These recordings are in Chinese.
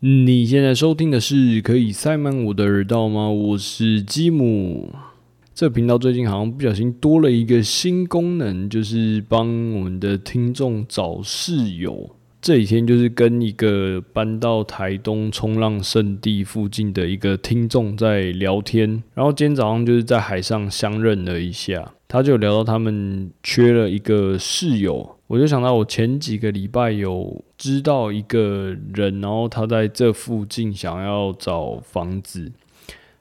你现在收听的是可以塞满我的耳道吗？我是吉姆。这频道最近好像不小心多了一个新功能，就是帮我们的听众找室友。这几天就是跟一个搬到台东冲浪圣地附近的一个听众在聊天，然后今天早上就是在海上相认了一下，他就聊到他们缺了一个室友。我就想到，我前几个礼拜有知道一个人，然后他在这附近想要找房子，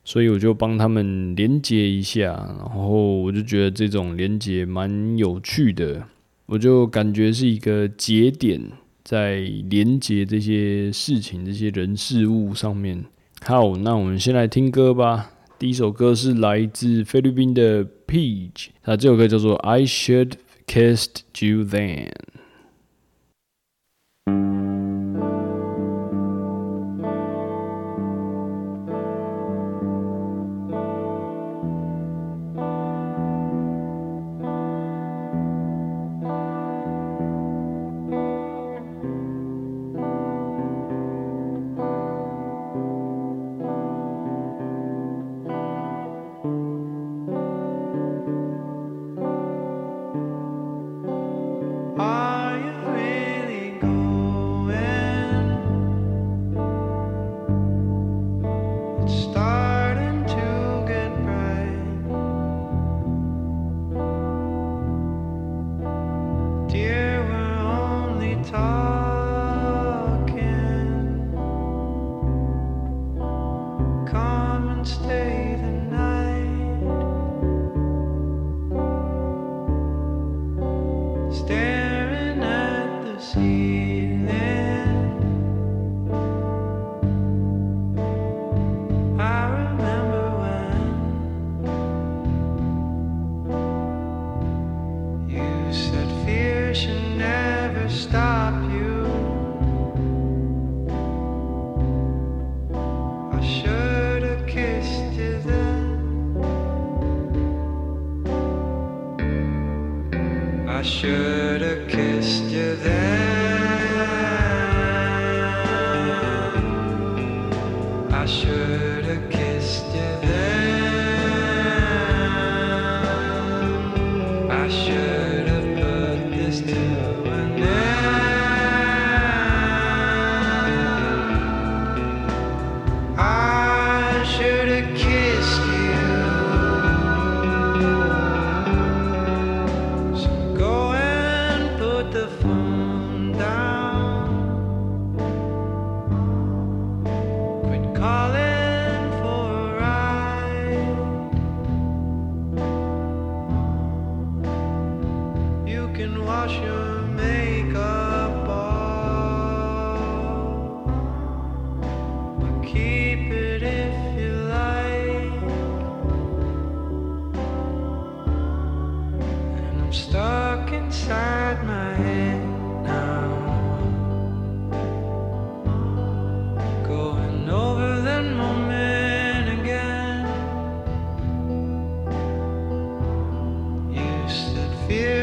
所以我就帮他们连接一下，然后我就觉得这种连接蛮有趣的，我就感觉是一个节点，在连接这些事情、这些人事物上面。好，那我们先来听歌吧。第一首歌是来自菲律宾的 Peach，那这首歌叫做 I Should。Kissed you then. come and stay.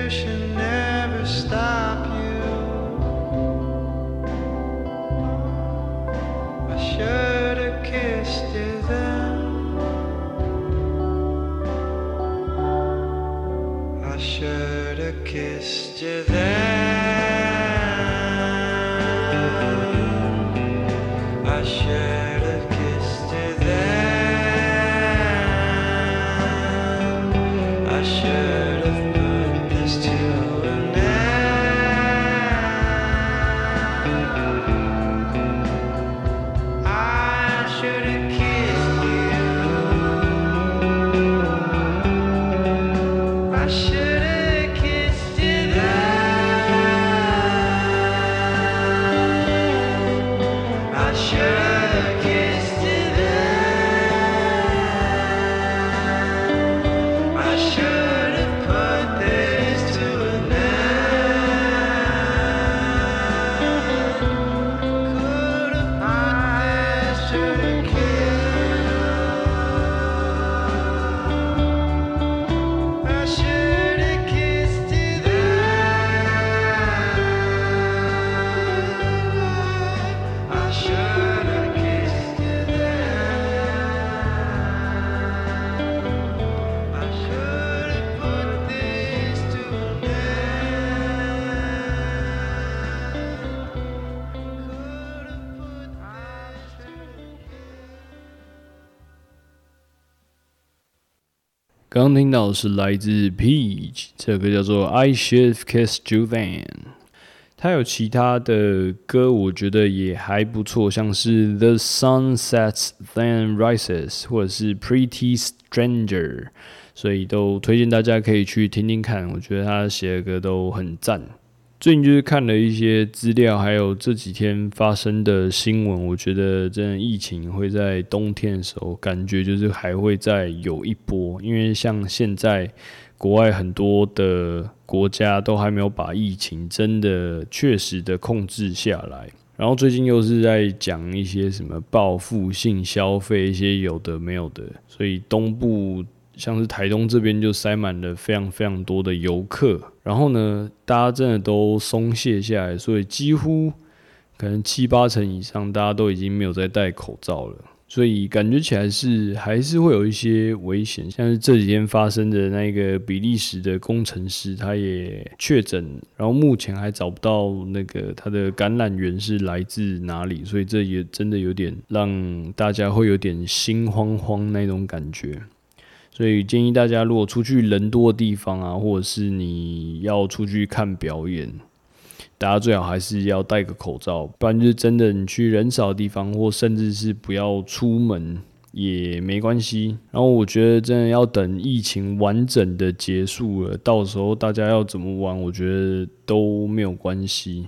confusion. 刚刚听到的是来自 Peach，这首歌叫做 I Should Kiss Juvan。他有其他的歌，我觉得也还不错，像是 The Sun Sets Then Rises，或者是 Pretty Stranger，所以都推荐大家可以去听听看。我觉得他写的歌都很赞。最近就是看了一些资料，还有这几天发生的新闻，我觉得真的疫情会在冬天的时候，感觉就是还会再有一波。因为像现在国外很多的国家都还没有把疫情真的确实的控制下来，然后最近又是在讲一些什么报复性消费，一些有的没有的，所以东部。像是台东这边就塞满了非常非常多的游客，然后呢，大家真的都松懈下来，所以几乎可能七八成以上大家都已经没有在戴口罩了，所以感觉起来是还是会有一些危险。像是这几天发生的那个比利时的工程师，他也确诊，然后目前还找不到那个他的感染源是来自哪里，所以这也真的有点让大家会有点心慌慌那种感觉。所以建议大家，如果出去人多的地方啊，或者是你要出去看表演，大家最好还是要戴个口罩，不然就是真的你去人少的地方，或甚至是不要出门也没关系。然后我觉得真的要等疫情完整的结束了，到时候大家要怎么玩，我觉得都没有关系。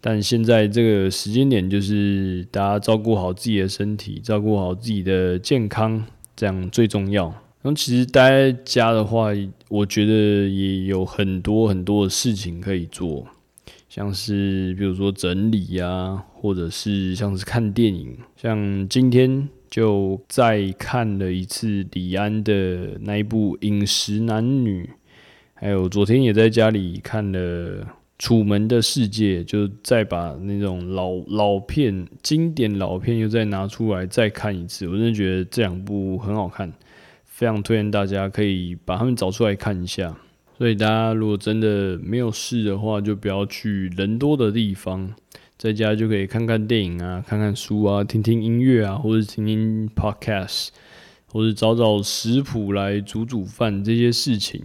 但现在这个时间点，就是大家照顾好自己的身体，照顾好自己的健康，这样最重要。然后其实待在家的话，我觉得也有很多很多的事情可以做，像是比如说整理啊，或者是像是看电影。像今天就再看了一次李安的那一部《饮食男女》，还有昨天也在家里看了《楚门的世界》，就再把那种老老片、经典老片又再拿出来再看一次。我真的觉得这两部很好看。非常推荐大家可以把他们找出来看一下。所以大家如果真的没有事的话，就不要去人多的地方，在家就可以看看电影啊，看看书啊，听听音乐啊，或者听听 podcast，或者找找食谱来煮煮饭这些事情。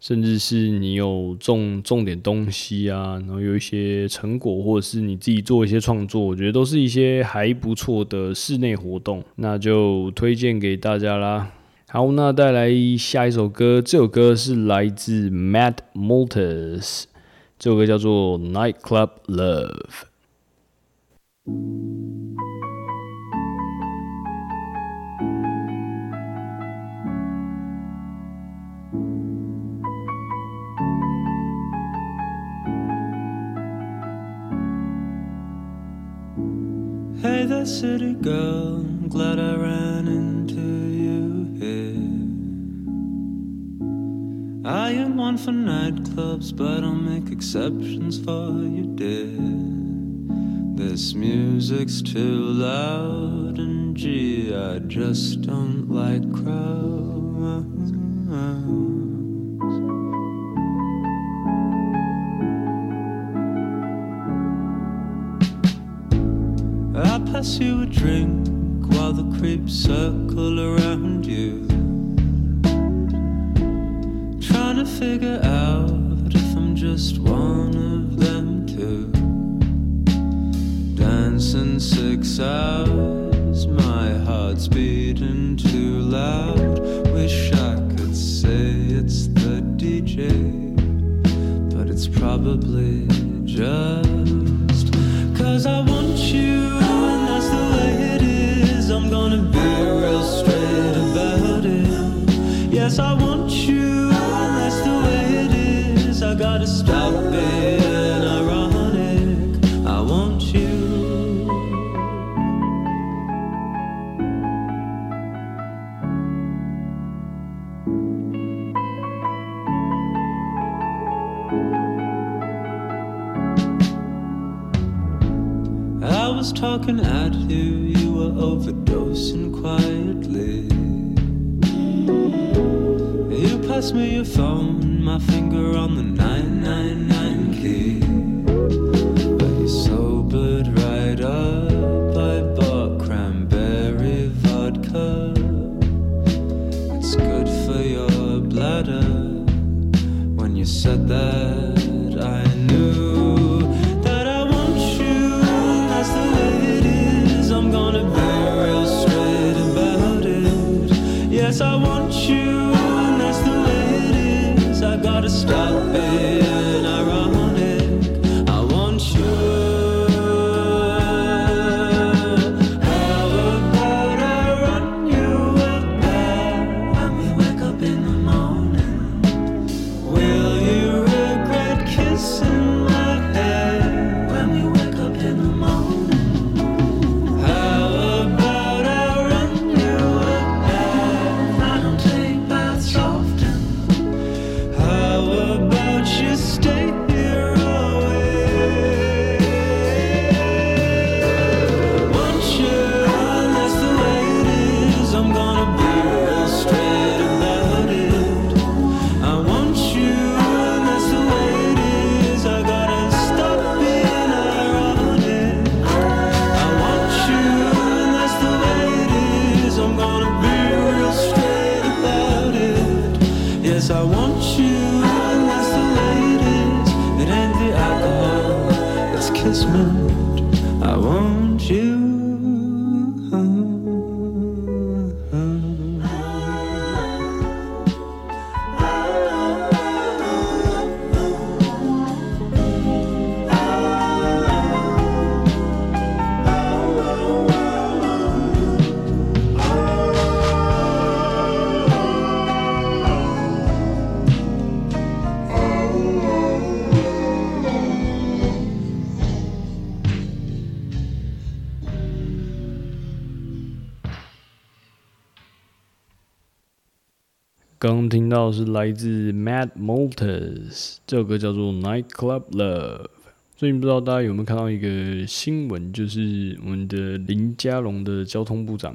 甚至是你有种种点东西啊，然后有一些成果，或者是你自己做一些创作，我觉得都是一些还不错的室内活动，那就推荐给大家啦。好，那带来下一首歌。这首歌是来自 Matt malters 这首歌叫做《Nightclub Love》。Hey there, city girl, glad I ran in. I am one for nightclubs, but I'll make exceptions for you, dear. This music's too loud, and gee, I just don't like crowds. I pass you a drink while the creeps circle around you figure out if I'm just one of them too. Dancing six hours, my heart's beating too loud. Wish I could say it's the DJ, but it's probably just cause I want you, and that's the way it is. I'm gonna be real straight about it. Yes, I want was talking at you, you were overdosing quietly. You passed me your phone my finger on the 999 key. 是来自 Mad Motors，这首歌叫做 Night Club Love。最近不知道大家有没有看到一个新闻，就是我们的林佳龙的交通部长，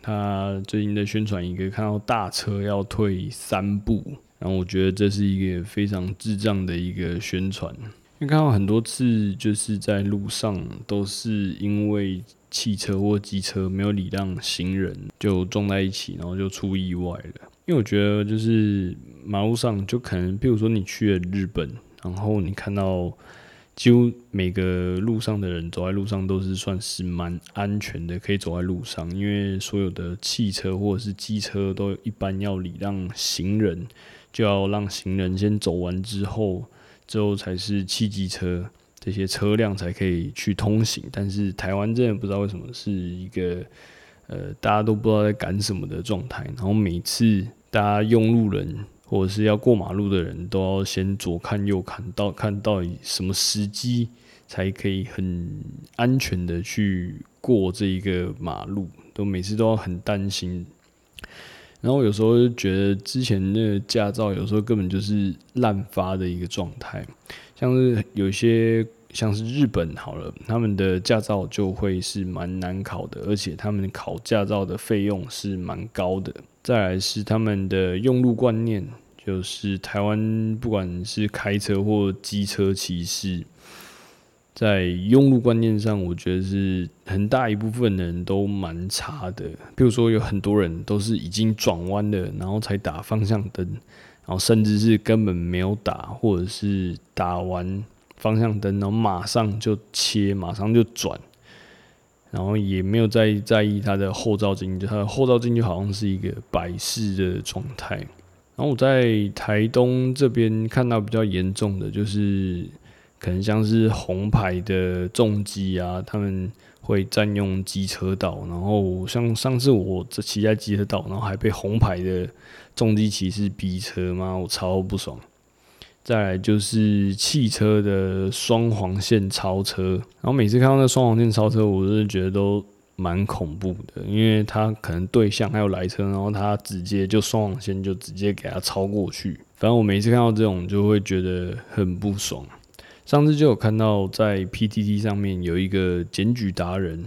他最近在宣传一个看到大车要退三步，然后我觉得这是一个非常智障的一个宣传，因为看到很多次就是在路上都是因为汽车或机车没有礼让行人，就撞在一起，然后就出意外了。因为我觉得，就是马路上就可能，比如说你去了日本，然后你看到几乎每个路上的人走在路上都是算是蛮安全的，可以走在路上。因为所有的汽车或者是机车都一般要礼让行人，就要让行人先走完之后，之后才是汽机车这些车辆才可以去通行。但是台湾真的不知道为什么是一个呃大家都不知道在赶什么的状态，然后每次。大家用路人或者是要过马路的人都要先左看右看到看到底什么时机才可以很安全的去过这一个马路，都每次都要很担心。然后有时候就觉得之前那个驾照有时候根本就是滥发的一个状态，像是有些像是日本好了，他们的驾照就会是蛮难考的，而且他们考驾照的费用是蛮高的。再来是他们的用路观念，就是台湾不管是开车或机车骑士，在用路观念上，我觉得是很大一部分人都蛮差的。比如说，有很多人都是已经转弯了，然后才打方向灯，然后甚至是根本没有打，或者是打完方向灯，然后马上就切，马上就转。然后也没有在在意它的后照镜，就它的后照镜就好像是一个摆饰的状态。然后我在台东这边看到比较严重的，就是可能像是红牌的重机啊，他们会占用机车道。然后像上次我这骑在机车道，然后还被红牌的重机骑士逼车嘛，我超不爽。再来就是汽车的双黄线超车，然后每次看到那双黄线超车，我真的觉得都蛮恐怖的，因为他可能对向还有来车，然后他直接就双黄线就直接给他超过去。反正我每次看到这种就会觉得很不爽。上次就有看到在 PTT 上面有一个检举达人，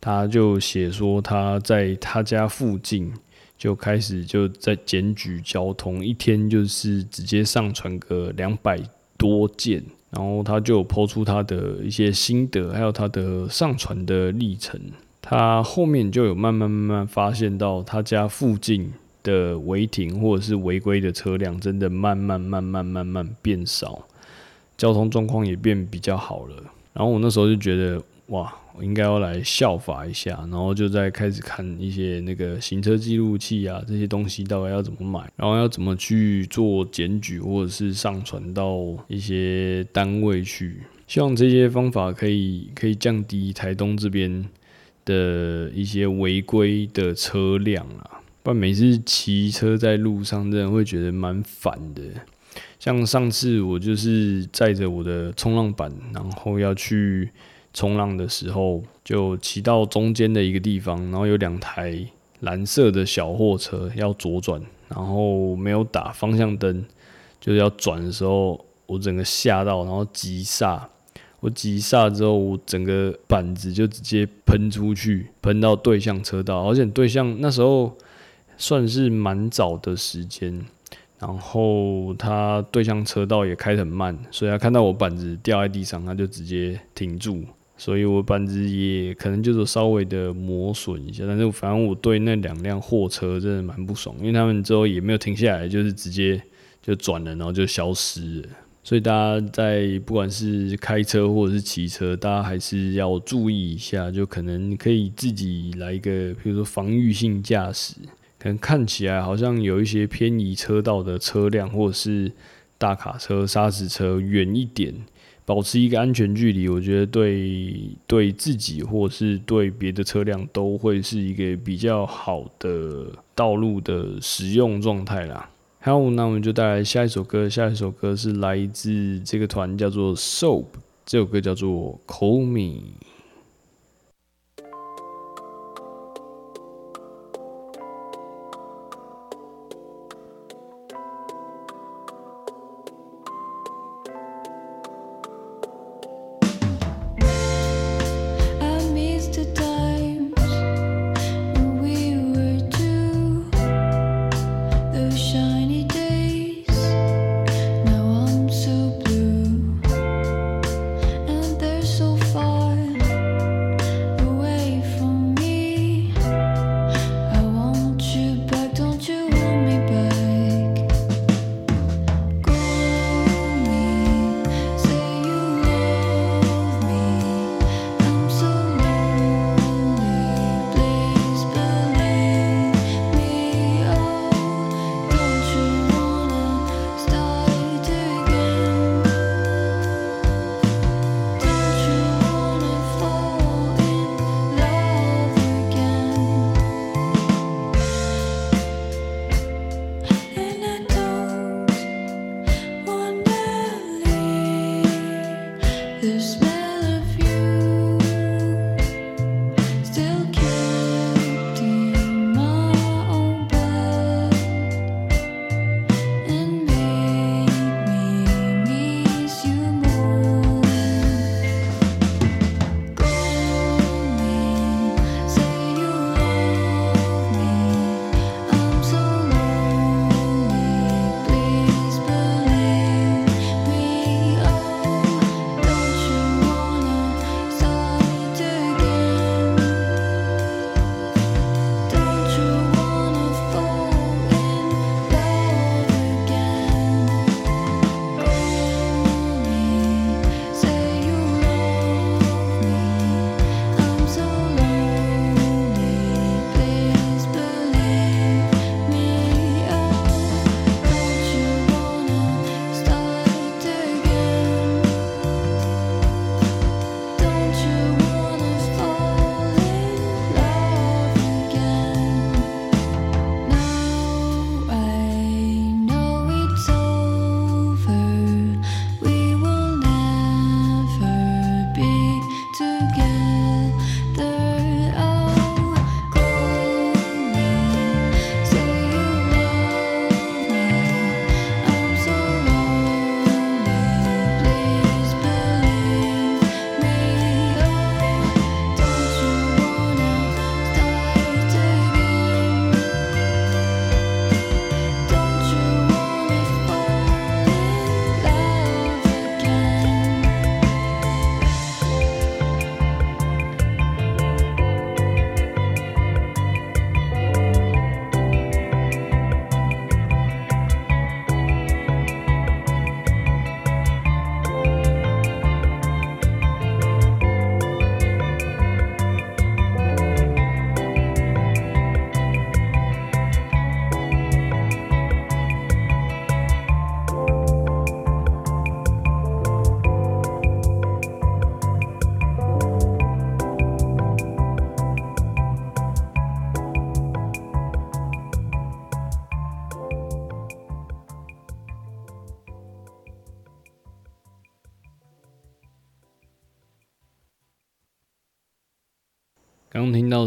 他就写说他在他家附近。就开始就在检举交通，一天就是直接上传个两百多件，然后他就抛出他的一些心得，还有他的上传的历程。他后面就有慢慢慢慢发现到他家附近的违停或者是违规的车辆，真的慢慢慢慢慢慢变少，交通状况也变比较好了。然后我那时候就觉得，哇！应该要来效法一下，然后就在开始看一些那个行车记录器啊这些东西，到底要怎么买，然后要怎么去做检举或者是上传到一些单位去。希望这些方法可以可以降低台东这边的一些违规的车辆啊，不然每次骑车在路上，真的会觉得蛮烦的。像上次我就是载着我的冲浪板，然后要去。冲浪的时候，就骑到中间的一个地方，然后有两台蓝色的小货车要左转，然后没有打方向灯，就是要转的时候，我整个吓到，然后急刹。我急刹之后，我整个板子就直接喷出去，喷到对向车道，而且对向那时候算是蛮早的时间，然后他对向车道也开得很慢，所以他看到我板子掉在地上，他就直接停住。所以我板子也可能就是稍微的磨损一下，但是反正我对那两辆货车真的蛮不爽，因为他们之后也没有停下来，就是直接就转了，然后就消失了。所以大家在不管是开车或者是骑车，大家还是要注意一下，就可能可以自己来一个，比如说防御性驾驶，可能看起来好像有一些偏移车道的车辆，或者是大卡车、砂石车远一点，保持一个安全距离，我觉得对对自己或是对别的车辆都会是一个比较好的道路的使用状态啦。好，那我们就带来下一首歌。下一首歌是来自这个团，叫做 Soap。这首歌叫做 Call Me。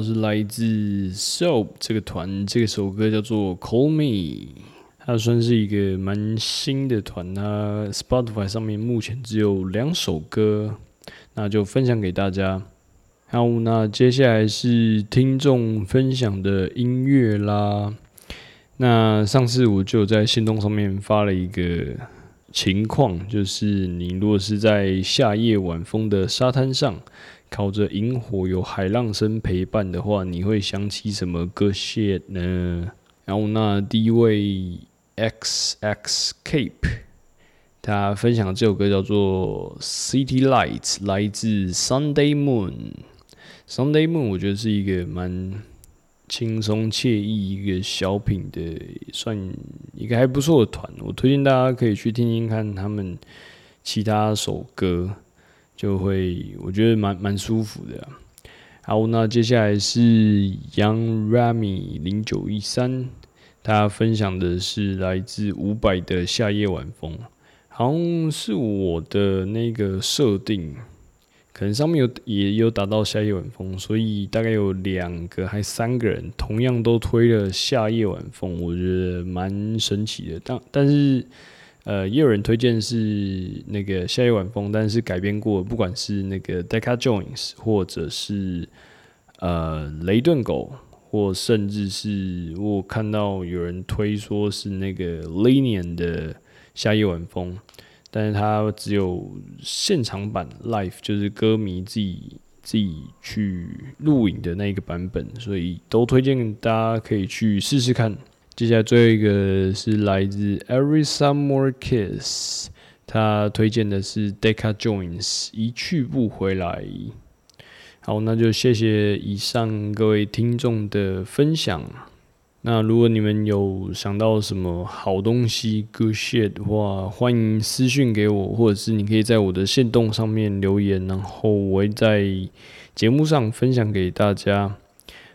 是来自 Soap 这个团，这首歌叫做 Call Me，它算是一个蛮新的团，它 Spotify 上面目前只有两首歌，那就分享给大家。好，那接下来是听众分享的音乐啦。那上次我就在行动上面发了一个情况，就是你如果是在夏夜晚风的沙滩上。靠着萤火，有海浪声陪伴的话，你会想起什么歌谢呢？然后那第一位 X X Cape，他分享的这首歌叫做《City Lights》，来自 Sunday Moon。Sunday Moon 我觉得是一个蛮轻松惬意一个小品的，算一个还不错的团。我推荐大家可以去听听看他们其他首歌，就会我觉得蛮蛮舒服的。好，那接下来是 Young Rami 零九一三，他分享的是来自伍佰的《夏夜晚风》，好像是我的那个设定。可能上面有也有达到夏夜晚风，所以大概有两个还三个人同样都推了夏夜晚风，我觉得蛮神奇的。但但是呃，也有人推荐是那个夏夜晚风，但是改编过，不管是那个 Decca Jones 或者是呃雷顿狗，或甚至是我看到有人推说是那个 Linian 的夏夜晚风。但是它只有现场版 live，就是歌迷自己自己去录影的那个版本，所以都推荐大家可以去试试看。接下来最后一个是来自 Every Summer Kiss，他推荐的是 Decca Jones 一去不回来。好，那就谢谢以上各位听众的分享。那如果你们有想到什么好东西，good shit 的话，欢迎私信给我，或者是你可以在我的线动上面留言，然后我会在节目上分享给大家。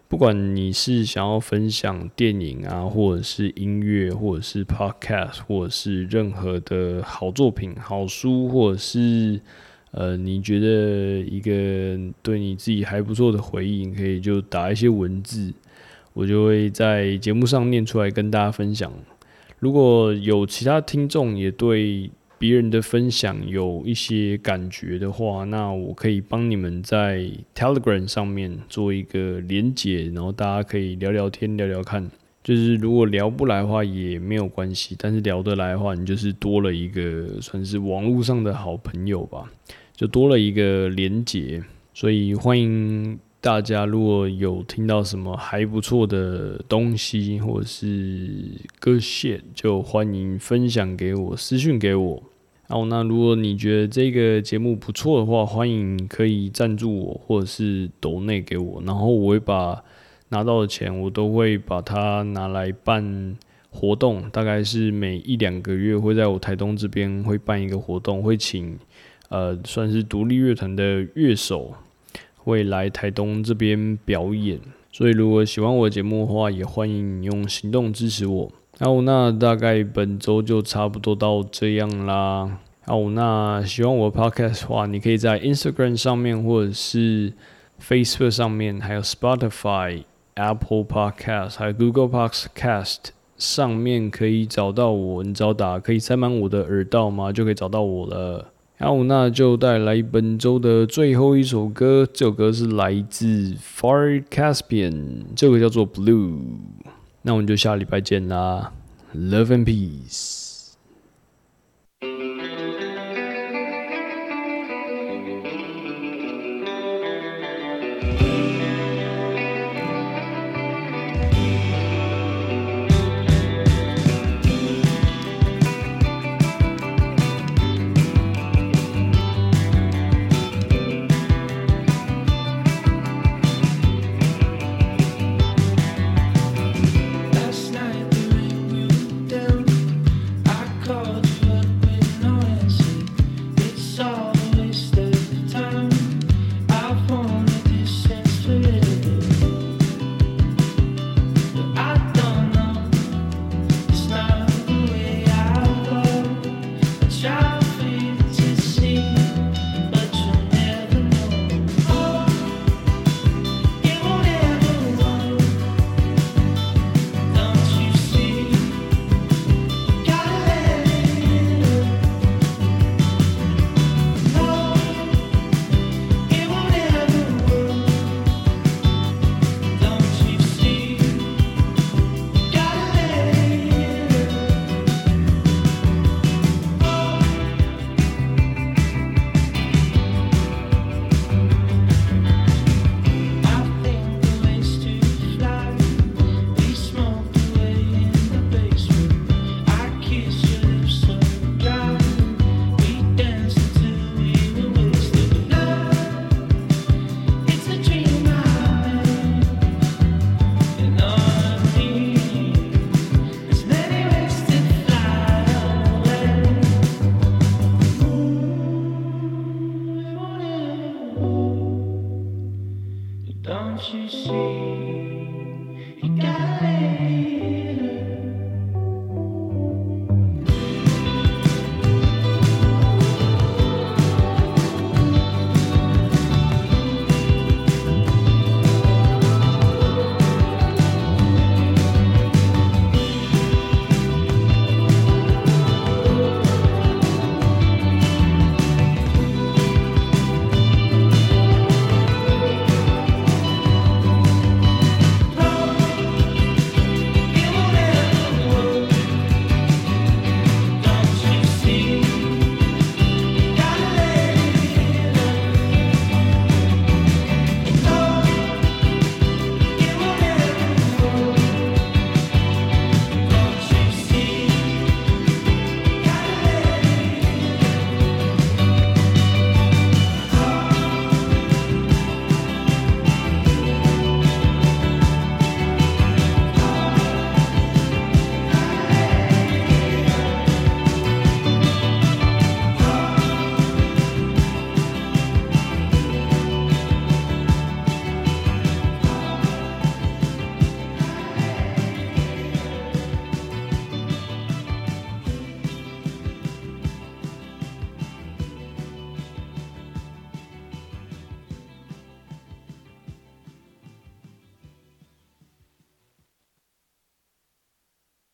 不管你是想要分享电影啊，或者是音乐，或者是 podcast，或者是任何的好作品、好书，或者是呃你觉得一个对你自己还不错的回忆，你可以就打一些文字。我就会在节目上念出来跟大家分享。如果有其他听众也对别人的分享有一些感觉的话，那我可以帮你们在 Telegram 上面做一个连结，然后大家可以聊聊天、聊聊看。就是如果聊不来的话也没有关系，但是聊得来的话，你就是多了一个算是网络上的好朋友吧，就多了一个连结。所以欢迎。大家如果有听到什么还不错的东西，或者是歌线，就欢迎分享给我，私讯给我。哦，那如果你觉得这个节目不错的话，欢迎可以赞助我，或者是抖内给我，然后我会把拿到的钱，我都会把它拿来办活动。大概是每一两个月会在我台东这边会办一个活动，会请呃算是独立乐团的乐手。会来台东这边表演，所以如果喜欢我的节目的话，也欢迎你用行动支持我。好，那大概本周就差不多到这样啦。好，那喜欢我的 podcast 的话，你可以在 Instagram 上面，或者是 Facebook 上面，还有 Spotify、Apple Podcast 还有 Google Podcast 上面可以找到我。你找打可以塞满我的耳道吗？就可以找到我了。好，那就带来本周的最后一首歌。这首歌是来自 Far Caspian，这个叫做 Blue。那我们就下礼拜见啦，Love and Peace。